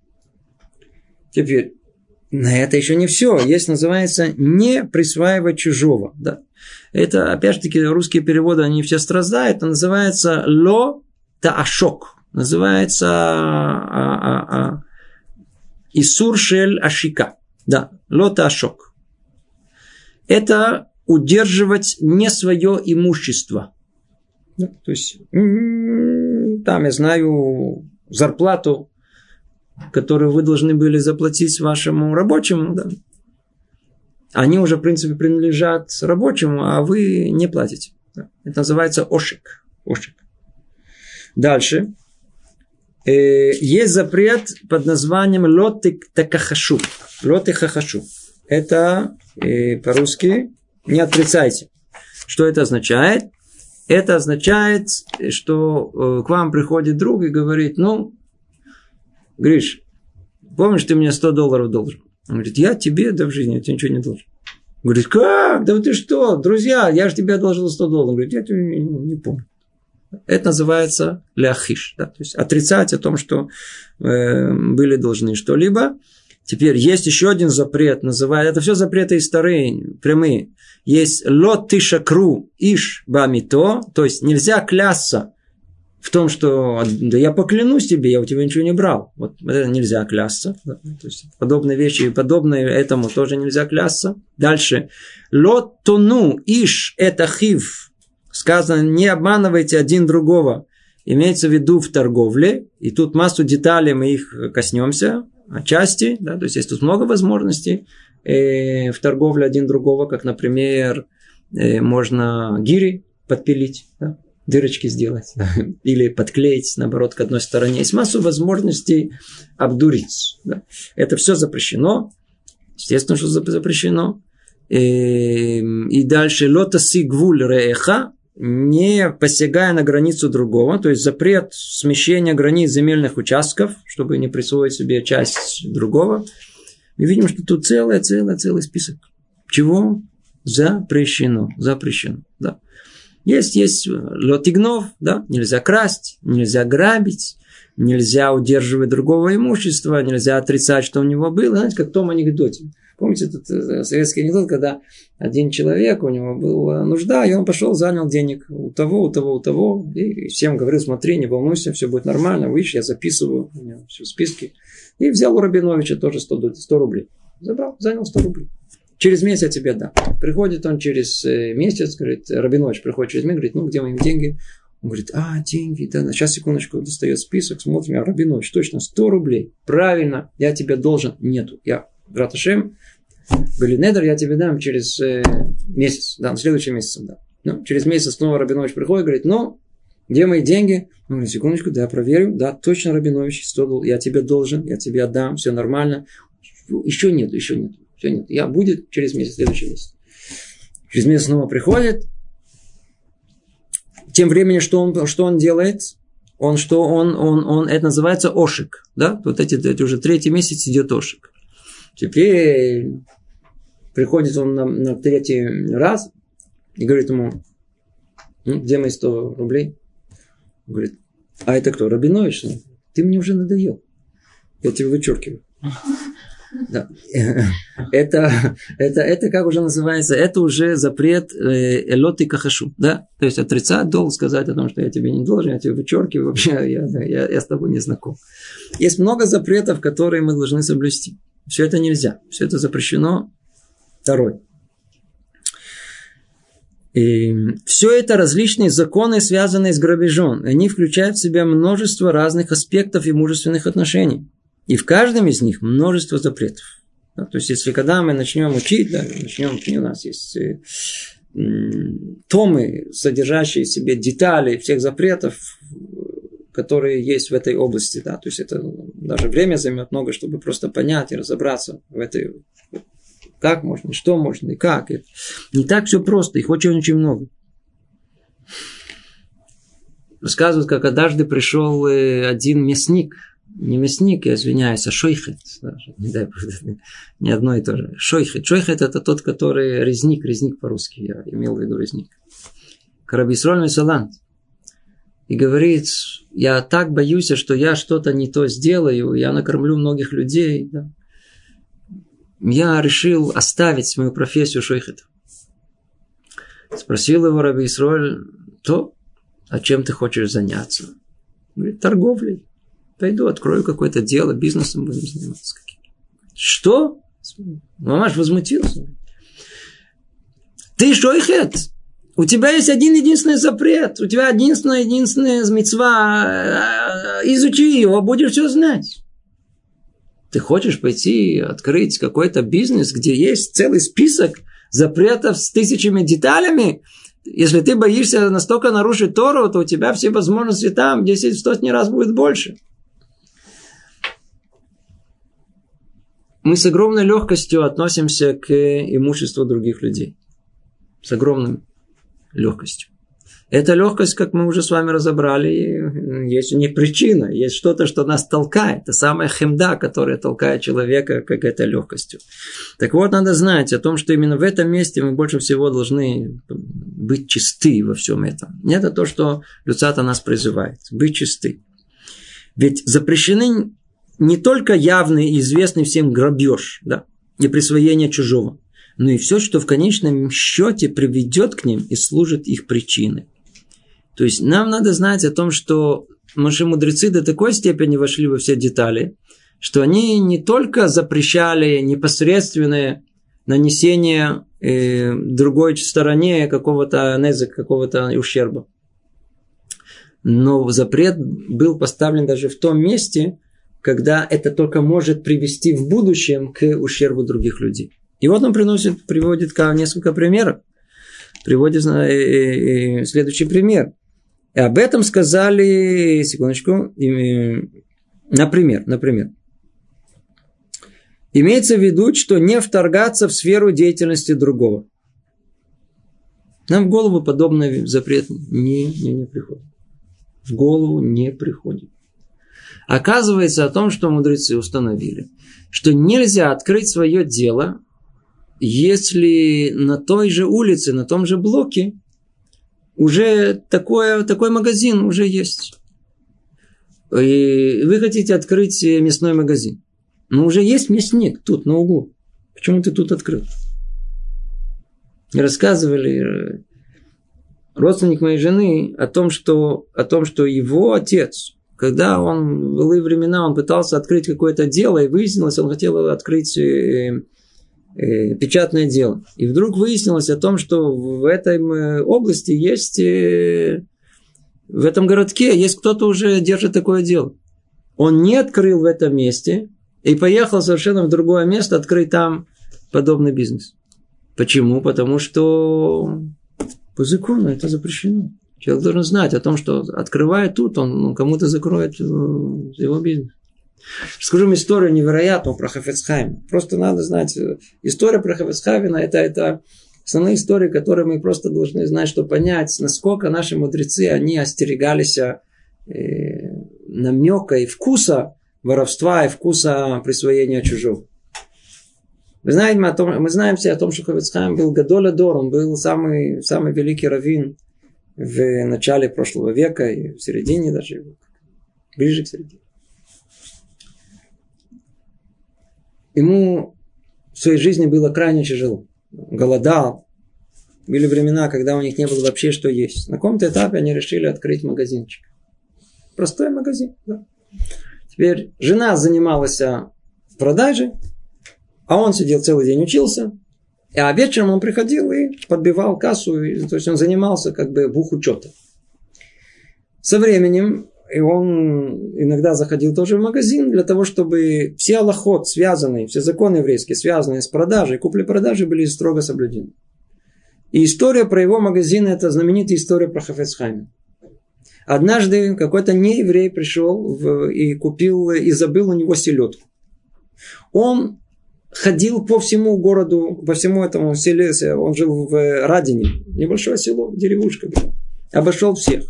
Теперь, на это еще не все. Есть, называется, не присваивать чужого. Да. Это, опять же таки, русские переводы, они все страдают. Это называется ло таашок. Называется а, а, а, Исур ашика. Да, ло таашок. Это удерживать не свое имущество. Да, то есть, там, я знаю, зарплату, которую вы должны были заплатить вашему рабочему, да, они уже, в принципе, принадлежат рабочему, а вы не платите. Это называется ошик. ошик. Дальше. Э, есть запрет под названием лотик такахашу. Лотик хахашу. Это э, по-русски не отрицайте. Что это означает? Это означает, что э, к вам приходит друг и говорит, ну, Гриш, помнишь, ты мне 100 долларов должен? Он говорит, я тебе, да в жизни, я тебе ничего не должен. Говорит, как? Да ты что, друзья, я же тебе должен 100 долларов. Говорит, я тебе не, не помню. Это называется ляхиш. Да? То есть отрицать о том, что э, были должны что-либо. Теперь есть еще один запрет, называется, это все запреты из старые, прямые. Есть лот тишакру иш бамито, то есть нельзя клясться в том, что да я поклянусь тебе, я у тебя ничего не брал. Вот это нельзя клясться. Да? То есть подобные вещи, подобные этому тоже нельзя клясться. Дальше. Лот тону иш это хив. Сказано, не обманывайте один другого. Имеется в виду в торговле. И тут массу деталей мы их коснемся. Отчасти. Да? То есть есть тут много возможностей э, в торговле один другого. Как, например, э, можно гири подпилить. Да? Дырочки сделать или подклеить, наоборот, к одной стороне. Есть массу возможностей обдурить. Да. Это все запрещено. Естественно, что запрещено. И, эм, и дальше лотаси гвуль реха, не посягая на границу другого, то есть запрет смещения границ земельных участков, чтобы не присвоить себе часть другого. Мы видим, что тут целый, целый, целый список. Чего? Запрещено. Запрещено. Да. Есть, есть лотигнов, да, нельзя красть, нельзя грабить, нельзя удерживать другого имущества, нельзя отрицать, что у него было. Знаете, как в том анекдоте. Помните этот э, советский анекдот, когда один человек, у него была нужда, и он пошел, занял денег у того, у того, у того, и всем говорил, смотри, не волнуйся, все будет нормально, видишь, я записываю, у меня все в списке. И взял у Рабиновича тоже 100, 100 рублей. Забрал, занял 100 рублей. Через месяц тебе дам. Приходит он через э, месяц, говорит, Рабинович приходит через месяц, говорит, ну, где мои деньги? Он говорит, а, деньги, да, сейчас, секундочку, достает список, смотрим, а Рабинович, точно, 100 рублей, правильно, я тебе должен, нету, я, Раташем, Галинедер, я тебе дам через э, месяц, да, на следующий месяц, да. Ну, через месяц снова Рабинович приходит, говорит, ну, где мои деньги? Он говорит, секундочку, да, проверю, да, точно, Рабинович, 100 я тебе должен, я тебе отдам, все нормально. Еще нет, еще нет. Все нет. Я будет через месяц, следующий месяц. Через месяц снова приходит. Тем временем, что он, что он делает? Он что? Он, он, он, это называется ошик. Да? Вот эти, эти уже третий месяц идет ошик. Теперь приходит он на, на третий раз и говорит ему, ну, где мои 100 рублей? Он говорит, а это кто? Рабинович? Ты мне уже надоел. Я тебя вычеркиваю. Это, это, это как уже называется, это уже запрет э, элоты кахашу, да? То есть отрицать долг, сказать о том, что я тебе не должен, я тебе вычеркиваю, вообще я, я, я с тобой не знаком. Есть много запретов, которые мы должны соблюсти. Все это нельзя, все это запрещено. Второй. И все это различные законы, связанные с грабежом. Они включают в себя множество разных аспектов имущественных отношений. И в каждом из них множество запретов. Да, то есть, если когда мы начнем учить, да, начнем у нас есть э, томы, содержащие в себе детали всех запретов, которые есть в этой области. Да, то есть, это даже время займет много, чтобы просто понять и разобраться в этой как можно, что можно и как. Это не так все просто, их очень-очень много. Рассказывают, как однажды пришел э, один мясник – не мясник, я извиняюсь, а шойхет. Не дай не одно и то же. Шойхет. Шойхет это тот, который резник, резник по-русски. Я имел в виду резник. Карабисрольный салант. И говорит, я так боюсь, что я что-то не то сделаю, я накормлю многих людей. Да. Я решил оставить мою профессию шойхета. Спросил его Раби Исроль, то, а чем ты хочешь заняться? Говорит, торговлей. Пойду, открою какое-то дело, бизнесом будем заниматься. Что? Мамаш возмутился. Ты шойхет? У тебя есть один единственный запрет. У тебя единственная единственная мецва. Изучи его, будешь все знать. Ты хочешь пойти открыть какой-то бизнес, где есть целый список запретов с тысячами деталями? Если ты боишься настолько нарушить Тору, то у тебя все возможности там 10-100 раз будет больше. Мы с огромной легкостью относимся к имуществу других людей. С огромной легкостью. Эта легкость, как мы уже с вами разобрали, есть не причина, есть что-то, что нас толкает. Это самая хемда, которая толкает человека как этой легкостью. Так вот, надо знать о том, что именно в этом месте мы больше всего должны быть чисты во всем этом. Это то, что Люцата нас призывает. Быть чисты. Ведь запрещены не только явный и известный всем грабеж, да, и присвоение чужого, но и все, что в конечном счете приведет к ним и служит их причиной. То есть нам надо знать о том, что наши мудрецы до такой степени вошли во все детали, что они не только запрещали непосредственное нанесение э, другой стороне какого-то незыка, какого-то ущерба. Но запрет был поставлен даже в том месте, когда это только может привести в будущем к ущербу других людей. И вот он приносит, приводит несколько примеров. Приводит э, э, э, следующий пример. И об этом сказали, секундочку, например, например. Имеется в виду, что не вторгаться в сферу деятельности другого. Нам в голову подобный запрет не, не, не приходит. В голову не приходит. Оказывается о том, что мудрецы установили, что нельзя открыть свое дело, если на той же улице, на том же блоке уже такое, такой магазин уже есть. И вы хотите открыть мясной магазин. Но уже есть мясник тут, на углу. Почему ты тут открыл? Рассказывали э, родственник моей жены о том, что, о том, что его отец, когда он в былые времена он пытался открыть какое-то дело, и выяснилось, он хотел открыть э, э, печатное дело. И вдруг выяснилось о том, что в этой э, области есть, э, в этом городке есть кто-то уже держит такое дело. Он не открыл в этом месте и поехал совершенно в другое место открыть там подобный бизнес. Почему? Потому что по закону это запрещено. Человек должен знать о том, что открывая тут, он ну, кому-то закроет э, его бизнес. Скажу вам историю невероятную про Хафецхайм. Просто надо знать. Э, история про Хафецхаймена это, это основные истории, которые мы просто должны знать, чтобы понять, насколько наши мудрецы, они остерегались э, намека и вкуса воровства и вкуса присвоения чужого. Мы знаем, о том, мы знаем все о том, что Хафецхайм был Гадоля Дор, он был самый, самый великий раввин в начале прошлого века и в середине даже, ближе к середине. ему в своей жизни было крайне тяжело. Голодал. Были времена, когда у них не было вообще что есть. На каком-то этапе они решили открыть магазинчик. Простой магазин. Да. Теперь жена занималась продажей, а он сидел целый день учился. А вечером он приходил и подбивал кассу. И, то есть он занимался как бы бухучетом. Со временем и он иногда заходил тоже в магазин для того, чтобы все аллахот, связанные, все законы еврейские, связанные с продажей, купли-продажи были строго соблюдены. И история про его магазин – это знаменитая история про Хафецхайма. Однажды какой-то нееврей пришел в, и купил, и забыл у него селедку. Он ходил по всему городу, по всему этому селе, он жил в Радине, небольшое село, деревушка. Обошел всех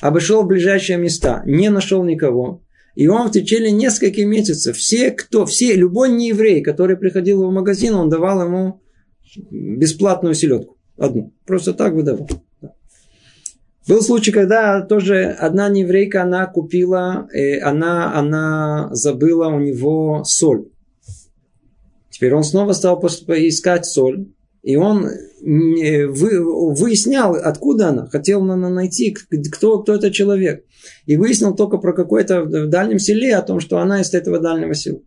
обошел ближайшие места, не нашел никого. И он в течение нескольких месяцев, все, кто, все, любой нееврей, который приходил в магазин, он давал ему бесплатную селедку. Одну. Просто так выдавал. Был случай, когда тоже одна нееврейка, она купила, э, она, она забыла у него соль. Теперь он снова стал искать соль. И он выяснял, откуда она, хотел найти, кто, кто это человек. И выяснил только про какое-то в дальнем селе, о том, что она из этого дальнего села.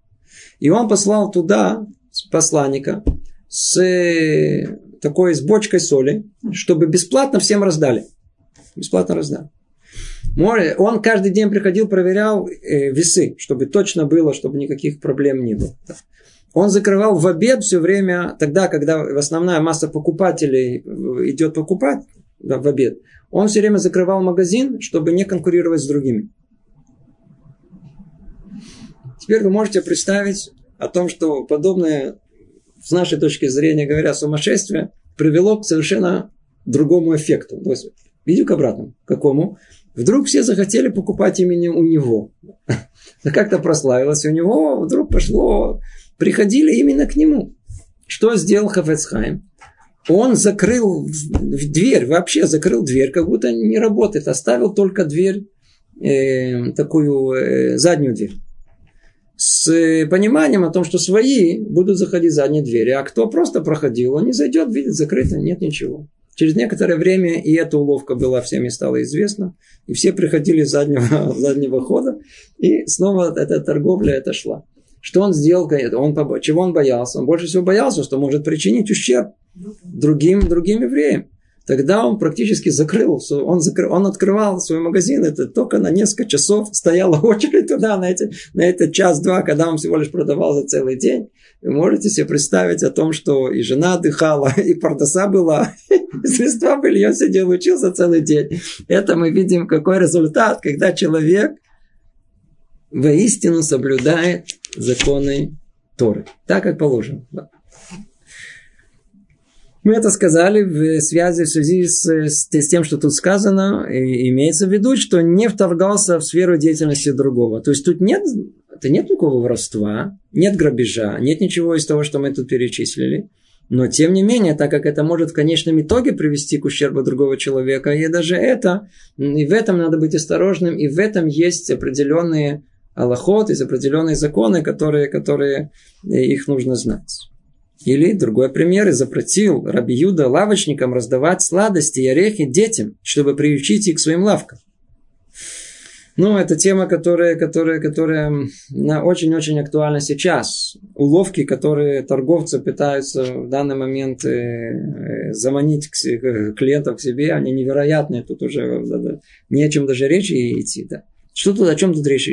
И он послал туда посланника с такой с бочкой соли, чтобы бесплатно всем раздали. Бесплатно раздали. Он каждый день приходил, проверял э, весы, чтобы точно было, чтобы никаких проблем не было он закрывал в обед все время, тогда, когда основная масса покупателей идет покупать да, в обед, он все время закрывал магазин, чтобы не конкурировать с другими. Теперь вы можете представить о том, что подобное, с нашей точки зрения говоря, сумасшествие привело к совершенно другому эффекту. Видите, к обратному. Какому? Вдруг все захотели покупать именно у него. Как-то прославилось. у него вдруг пошло приходили именно к нему. Что сделал Хафецхайм? Он закрыл дверь, вообще закрыл дверь, как будто не работает, оставил только дверь, э, такую э, заднюю дверь. С пониманием о том, что свои будут заходить задние двери, а кто просто проходил, он не зайдет, видит, закрыто, нет ничего. Через некоторое время и эта уловка была всеми стала известна, и все приходили с заднего, заднего хода, и снова эта торговля это шла. Что он сделал? Он, чего он боялся? Он больше всего боялся, что может причинить ущерб другим, другим евреям. Тогда он практически закрыл, он, закрыл, он открывал свой магазин, это только на несколько часов стояла очередь туда, на, эти, на этот час-два, когда он всего лишь продавал за целый день. Вы можете себе представить о том, что и жена отдыхала, и продаса была, и средства были, он сидел учился целый день. Это мы видим, какой результат, когда человек воистину соблюдает законы Торы. Так, как положено. Да. Мы это сказали в связи, в связи с, с, с тем, что тут сказано, и имеется в виду, что не вторгался в сферу деятельности другого. То есть тут нет, это нет никакого воровства, нет грабежа, нет ничего из того, что мы тут перечислили. Но тем не менее, так как это может в конечном итоге привести к ущербу другого человека, и даже это, и в этом надо быть осторожным, и в этом есть определенные Аллахот, есть определенные законы, которые, которые э, их нужно знать. Или другой пример, и запретил Раби Юда лавочникам раздавать сладости и орехи детям, чтобы приучить их к своим лавкам. Ну, это тема, которая, которая, которая очень-очень актуальна сейчас. Уловки, которые торговцы пытаются в данный момент э, э, заманить клиентов к себе, они невероятные. Тут уже да, да, не о чем даже речи идти. Да. Что тут, о чем тут речь?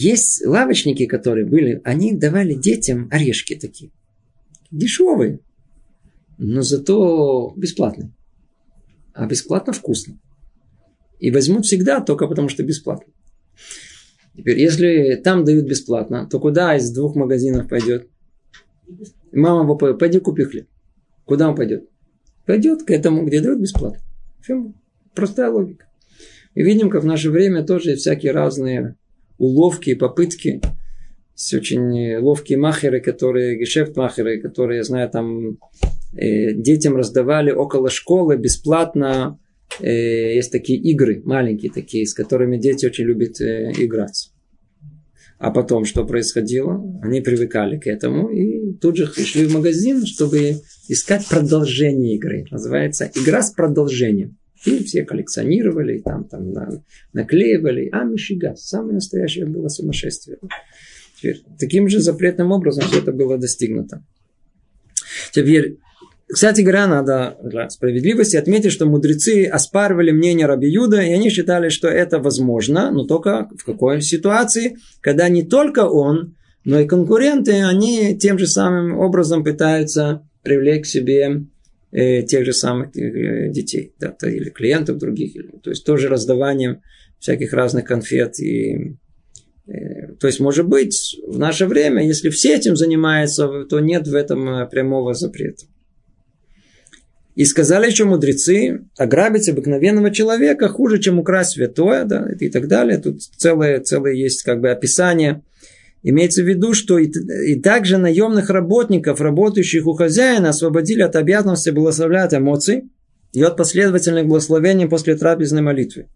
Есть лавочники, которые были, они давали детям орешки такие. Дешевые. Но зато бесплатные. А бесплатно вкусно. И возьмут всегда только потому, что бесплатно. Теперь, если там дают бесплатно, то куда из двух магазинов пойдет? Мама его пойди купи хлеб. Куда он пойдет? Пойдет к этому, где дают бесплатно. Все. Простая логика. И видим, как в наше время тоже всякие разные уловки и попытки. Есть очень ловкие махеры, которые, гешефт-махеры, которые, я знаю, там э, детям раздавали около школы бесплатно. Э, есть такие игры, маленькие такие, с которыми дети очень любят э, играть. А потом что происходило? Они привыкали к этому и тут же пришли в магазин, чтобы искать продолжение игры. Называется игра с продолжением. И все коллекционировали, там, там на, наклеивали. А Мишига, самое настоящее было сумасшествие. Теперь, таким же запретным образом все это было достигнуто. Теперь, кстати говоря, надо для справедливости отметить, что мудрецы оспаривали мнение Раби Юда, и они считали, что это возможно, но только в какой ситуации, когда не только он, но и конкуренты, они тем же самым образом пытаются привлечь к себе э, тех же самых э, детей, да, то, или клиентов других, то есть тоже раздаванием всяких разных конфет и э, то есть, может быть, в наше время, если все этим занимаются, то нет в этом прямого запрета. И сказали еще мудрецы, ограбить обыкновенного человека хуже, чем украсть святое, да, и так далее. Тут целое, целое есть как бы описание. Имеется в виду, что и, и также наемных работников, работающих у хозяина, освободили от обязанности благословлять эмоций и от последовательных благословений после трапезной молитвы.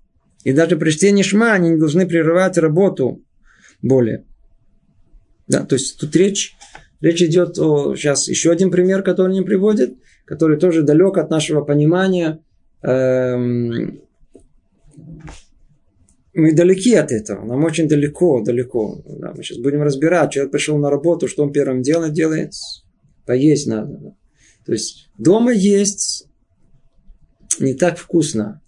И даже при чтении шма они не должны прерывать работу более. Да, то есть тут речь, речь идет о... Сейчас еще один пример, который не приводит – который тоже далек от нашего понимания. Эм, мы далеки от этого, нам очень далеко, далеко. Да, мы сейчас будем разбирать, человек пришел на работу, что он первым делом делает? Поесть надо. Да. То есть дома есть не так вкусно.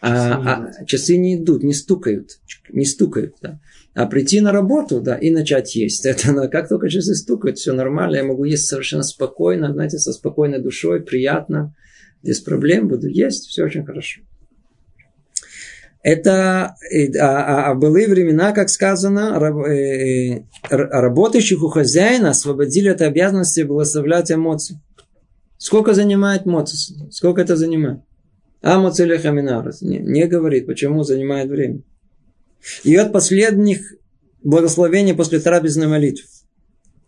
А, а часы не идут, не стукают, не стукают. Да. А прийти на работу, да, и начать есть. Это как только часы стукают, все нормально, я могу есть совершенно спокойно, знаете, со спокойной душой, приятно, без проблем буду есть, все очень хорошо. Это а, а, а в былые времена, как сказано, э, работающих у хозяина освободили от обязанности благословлять эмоции. Сколько занимает моцис? Сколько это занимает? А моцелехаминарас. Не, не говорит, почему занимает время. И от последних благословений после трапезной молитвы.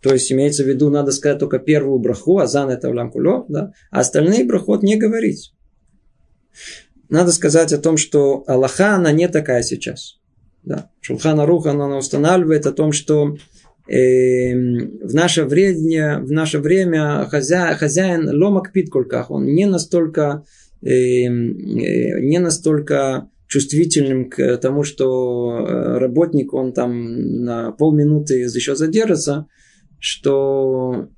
То есть имеется в виду, надо сказать только первую браху, азан это улам куло, да, а остальные брахот не говорить. Надо сказать о том, что Аллаха, она не такая сейчас. Да. Шулхана Руха, она устанавливает о том, что э, в, наше время, в наше время хозя, хозяин ломак пит кульках, он не настолько, э, э, не настолько чувствительным к тому, что э, работник, он там на полминуты еще задержится, что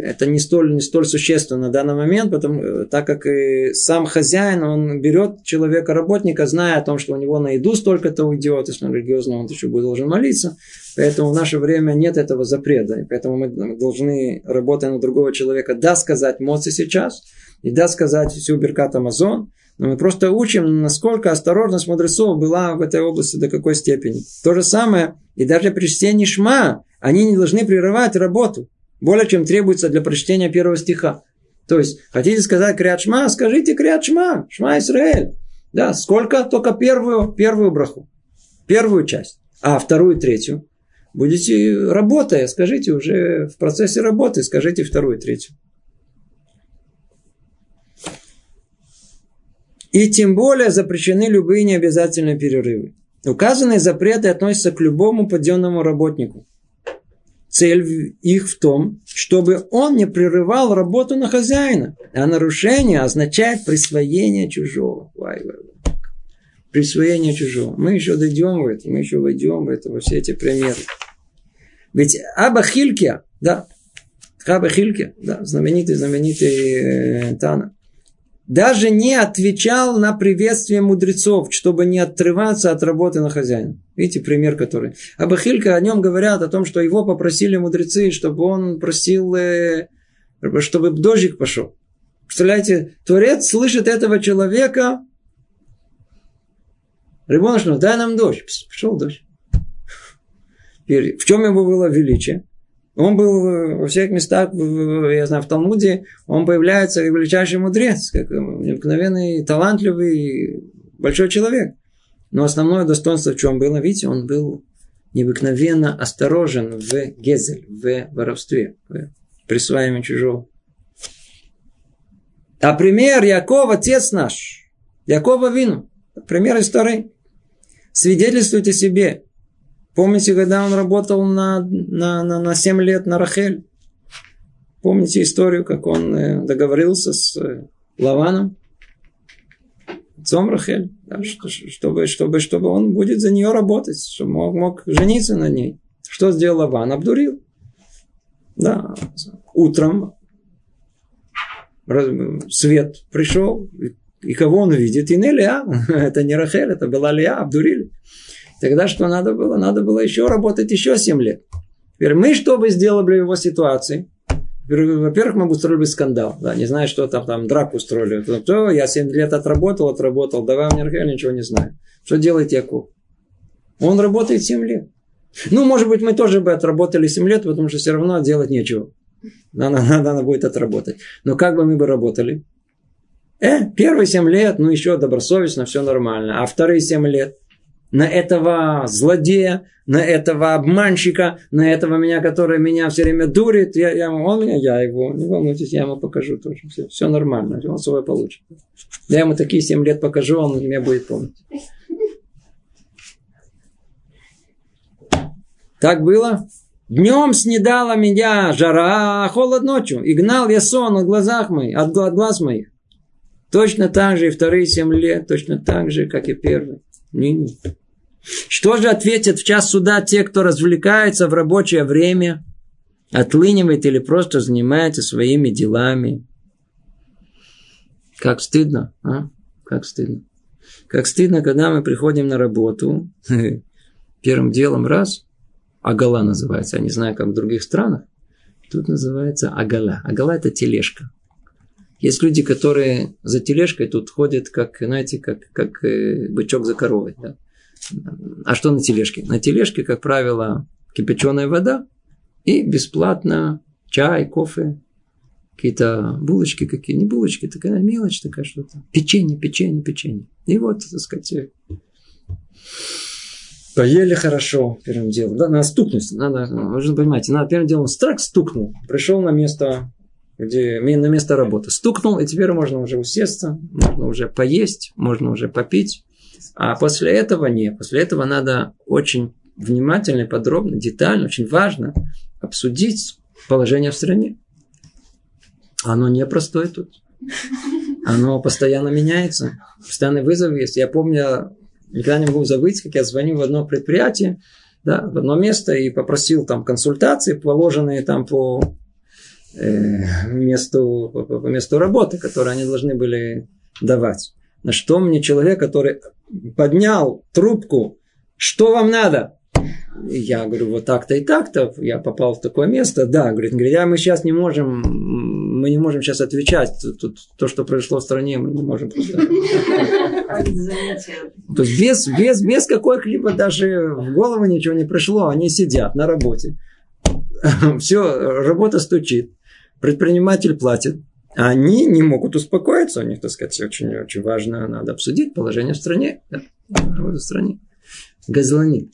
это не столь, не столь существенно на данный момент, потому, э, так как и сам хозяин, он берет человека, работника, зная о том, что у него на еду столько-то уйдет, если он религиозно, он еще будет должен молиться. Поэтому в наше время нет этого запрета. И поэтому мы должны, работая на другого человека, да сказать моци сейчас, и да сказать всю Беркат Амазон, но мы просто учим, насколько осторожность мудрецов была в этой области, до какой степени. То же самое, и даже при чтении Шма, они не должны прерывать работу, более чем требуется для прочтения первого стиха. То есть, хотите сказать Криат Шма, скажите Криат Шма, Шма Исраэль. Да, сколько? Только первую, первую браху, первую часть, а вторую, третью. Будете работая, скажите уже в процессе работы, скажите вторую, третью. И тем более запрещены любые необязательные перерывы. Указанные запреты относятся к любому подъемному работнику. Цель их в том, чтобы он не прерывал работу на хозяина. А нарушение означает присвоение чужого. Вай, вай, вай. Присвоение чужого. Мы еще дойдем в это, мы еще войдем в это, во все эти примеры. Ведь Аба Хильке, да, Аба Хильке, да, знаменитый, знаменитый э, Тана, даже не отвечал на приветствие мудрецов, чтобы не отрываться от работы на хозяина. Видите, пример который. Абахилька о нем говорят, о том, что его попросили мудрецы, чтобы он просил, э, чтобы дождик пошел. Представляете, Творец слышит этого человека. Рибон дай нам дождь. Пошел дождь. В чем его было величие? Он был э, во всех местах, я знаю, в Талмуде, он появляется величайший мудрец, как необыкновенный, талантливый, большой человек. Но основное достоинство в чем было, видите, он был необыкновенно осторожен в гезель, в воровстве, в присваивании чужого. А пример Яков, отец наш, Якова Вину, пример истории, свидетельствуйте себе, Помните, когда он работал на, на, на, на 7 лет на Рахель? Помните историю, как он э, договорился с э, Лаваном? Отцом Рахель, да, чтобы, чтобы, чтобы он будет за нее работать, чтобы мог, мог жениться на ней. Что сделал Лаван? Обдурил. Да, утром свет пришел, и кого он видит? И не Леа. Это не Рахель, это была Леа, обдурили. Тогда что надо было? Надо было еще работать еще 7 лет. Теперь мы что бы сделали в его ситуации? Во-первых, мы бы устроили скандал. Да, не знаю, что там, там драку устроили. То, я 7 лет отработал, отработал, давай мне я ничего не знаю. Что делает Яков? Он работает 7 лет. Ну, может быть, мы тоже бы отработали 7 лет, потому что все равно делать нечего. Надо, надо, надо будет отработать. Но как бы мы бы работали? Э, первые семь лет, ну еще добросовестно, все нормально. А вторые семь лет на этого злодея, на этого обманщика, на этого меня, который меня все время дурит, я, я, он меня, я его, не волнуйтесь, я ему покажу тоже. Все, все нормально, он свой получит. Я ему такие семь лет покажу, он меня будет помнить. Так было? Днем снедала меня жара, а холод ночью. И гнал я сон от глазах моих, от, от глаз моих. Точно так же и вторые семь лет, точно так же, как и первые. Не-не. Что же ответят в час суда те, кто развлекается в рабочее время, отлынивает или просто занимается своими делами? Как стыдно, а? Как стыдно. Как стыдно, когда мы приходим на работу, первым делом раз, агала называется, я не знаю, как в других странах, тут называется агала. Агала – это тележка. Есть люди, которые за тележкой тут ходят, как, знаете, как, как э, бычок за коровой. Да? А что на тележке? На тележке, как правило, кипяченая вода и бесплатно чай, кофе, какие-то булочки какие, не булочки, такая мелочь такая что-то. Печенье, печенье, печенье. И вот, так сказать, поели хорошо первым делом. Да, надо стукнуть, надо, вы же понимаете, надо первым делом страх стукнул, пришел на место, где, на место работы. Стукнул, и теперь можно уже усесться, можно уже поесть, можно уже попить. А после этого нет. После этого надо очень внимательно, подробно, детально, очень важно обсудить положение в стране. Оно непростое тут. Оно постоянно меняется. Постоянный вызов есть. Я помню, никогда не могу забыть, как я звоню в одно предприятие, да, в одно место и попросил там консультации, положенные там по э, месту, по, по месту работы, которые они должны были давать. На что мне человек, который поднял трубку, что вам надо? Я говорю, вот так-то и так-то, я попал в такое место. Да, говорит, говорит, а мы сейчас не можем, мы не можем сейчас отвечать. Тут, то, что произошло в стране, мы не можем просто... То есть без, без, без какой-либо даже в голову ничего не пришло, они сидят на работе. Все, работа стучит, предприниматель платит, они не могут успокоиться, у них, так сказать, очень, очень важно, надо обсудить положение в стране, да, в стране. Газланит.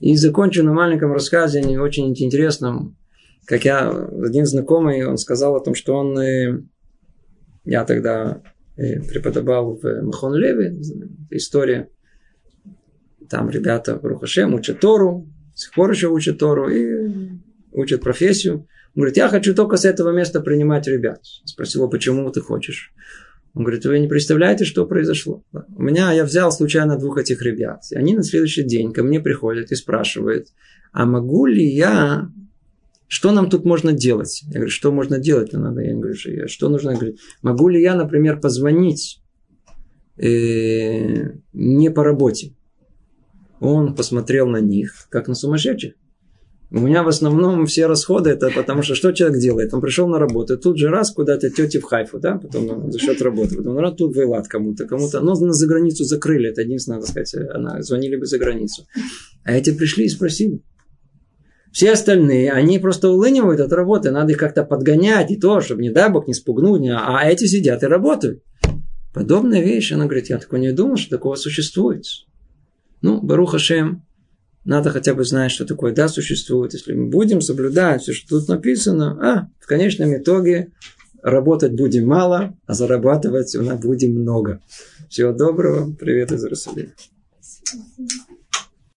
И закончу на маленьком рассказе, не очень интересном, как я, один знакомый, он сказал о том, что он, э, я тогда э, преподавал в Махон Леви, история, там ребята в Рухашем учат Тору, с сих пор еще учат Тору и учат профессию. Он говорит, я хочу только с этого места принимать ребят. Спросила, почему ты хочешь? Он говорит, вы не представляете, что произошло? У меня, я взял случайно двух этих ребят. И они на следующий день ко мне приходят и спрашивают, а могу ли я что нам тут можно делать? Я говорю, что можно делать? Надо. Я говорю, что нужно? Я говорю, могу ли я, например, позвонить э, не по работе? Он посмотрел на них, как на сумасшедших. У меня в основном все расходы, это потому что что человек делает? Он пришел на работу, тут же раз куда-то тети в Хайфу, да, потом ну, за счет работы, потом раз тут в кому-то, кому-то, но за границу закрыли, это единственное, надо сказать, она, звонили бы за границу. А эти пришли и спросили. Все остальные, они просто улынивают от работы, надо их как-то подгонять, и то, чтобы, не дай бог, не спугнуть, а эти сидят и работают. Подобная вещь, она говорит, я такое не думал, что такого существует. Ну, Баруха Шем, надо хотя бы знать, что такое да существует. Если мы будем соблюдать все, что тут написано, а в конечном итоге работать будем мало, а зарабатывать у нас будем много. Всего доброго. Привет из Иерусалима.